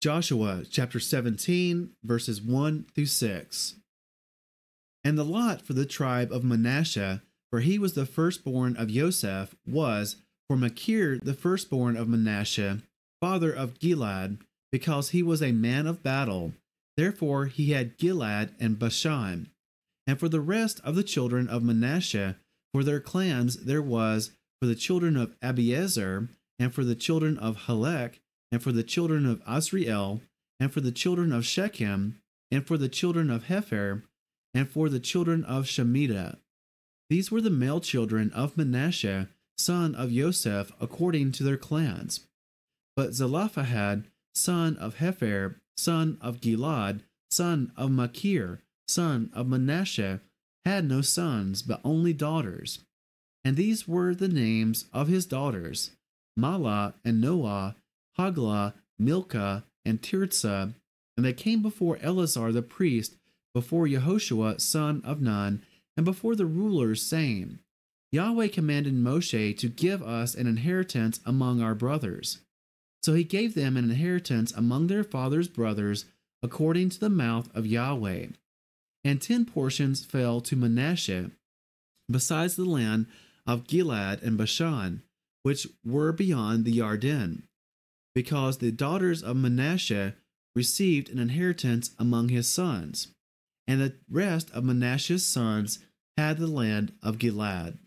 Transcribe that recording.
Joshua chapter 17, verses 1 through 6. And the lot for the tribe of Manasseh, for he was the firstborn of Joseph, was for Machir the firstborn of Manasseh, father of Gilad, because he was a man of battle. Therefore he had Gilad and Bashan. And for the rest of the children of Manasseh, for their clans there was for the children of Abiezer, and for the children of Helek, and for the children of Asriel, and for the children of Shechem, and for the children of Hepher, and for the children of Shemida. These were the male children of Manasseh, son of Joseph, according to their clans. But Zelophehad, son of Hepher, son of Gilad, son of Machir, son of Manasseh, had no sons, but only daughters. And these were the names of his daughters Mahlah and Noah, Hoglah, Milcah, and Tirzah. And they came before Eleazar the priest, before Yehoshua son of Nun, and before the rulers, saying, Yahweh commanded Moshe to give us an inheritance among our brothers. So he gave them an inheritance among their father's brothers, according to the mouth of Yahweh. And ten portions fell to Manasseh, besides the land of Gilad and Bashan, which were beyond the Yarden, because the daughters of Manasseh received an inheritance among his sons, and the rest of Manasseh's sons had the land of Gilad.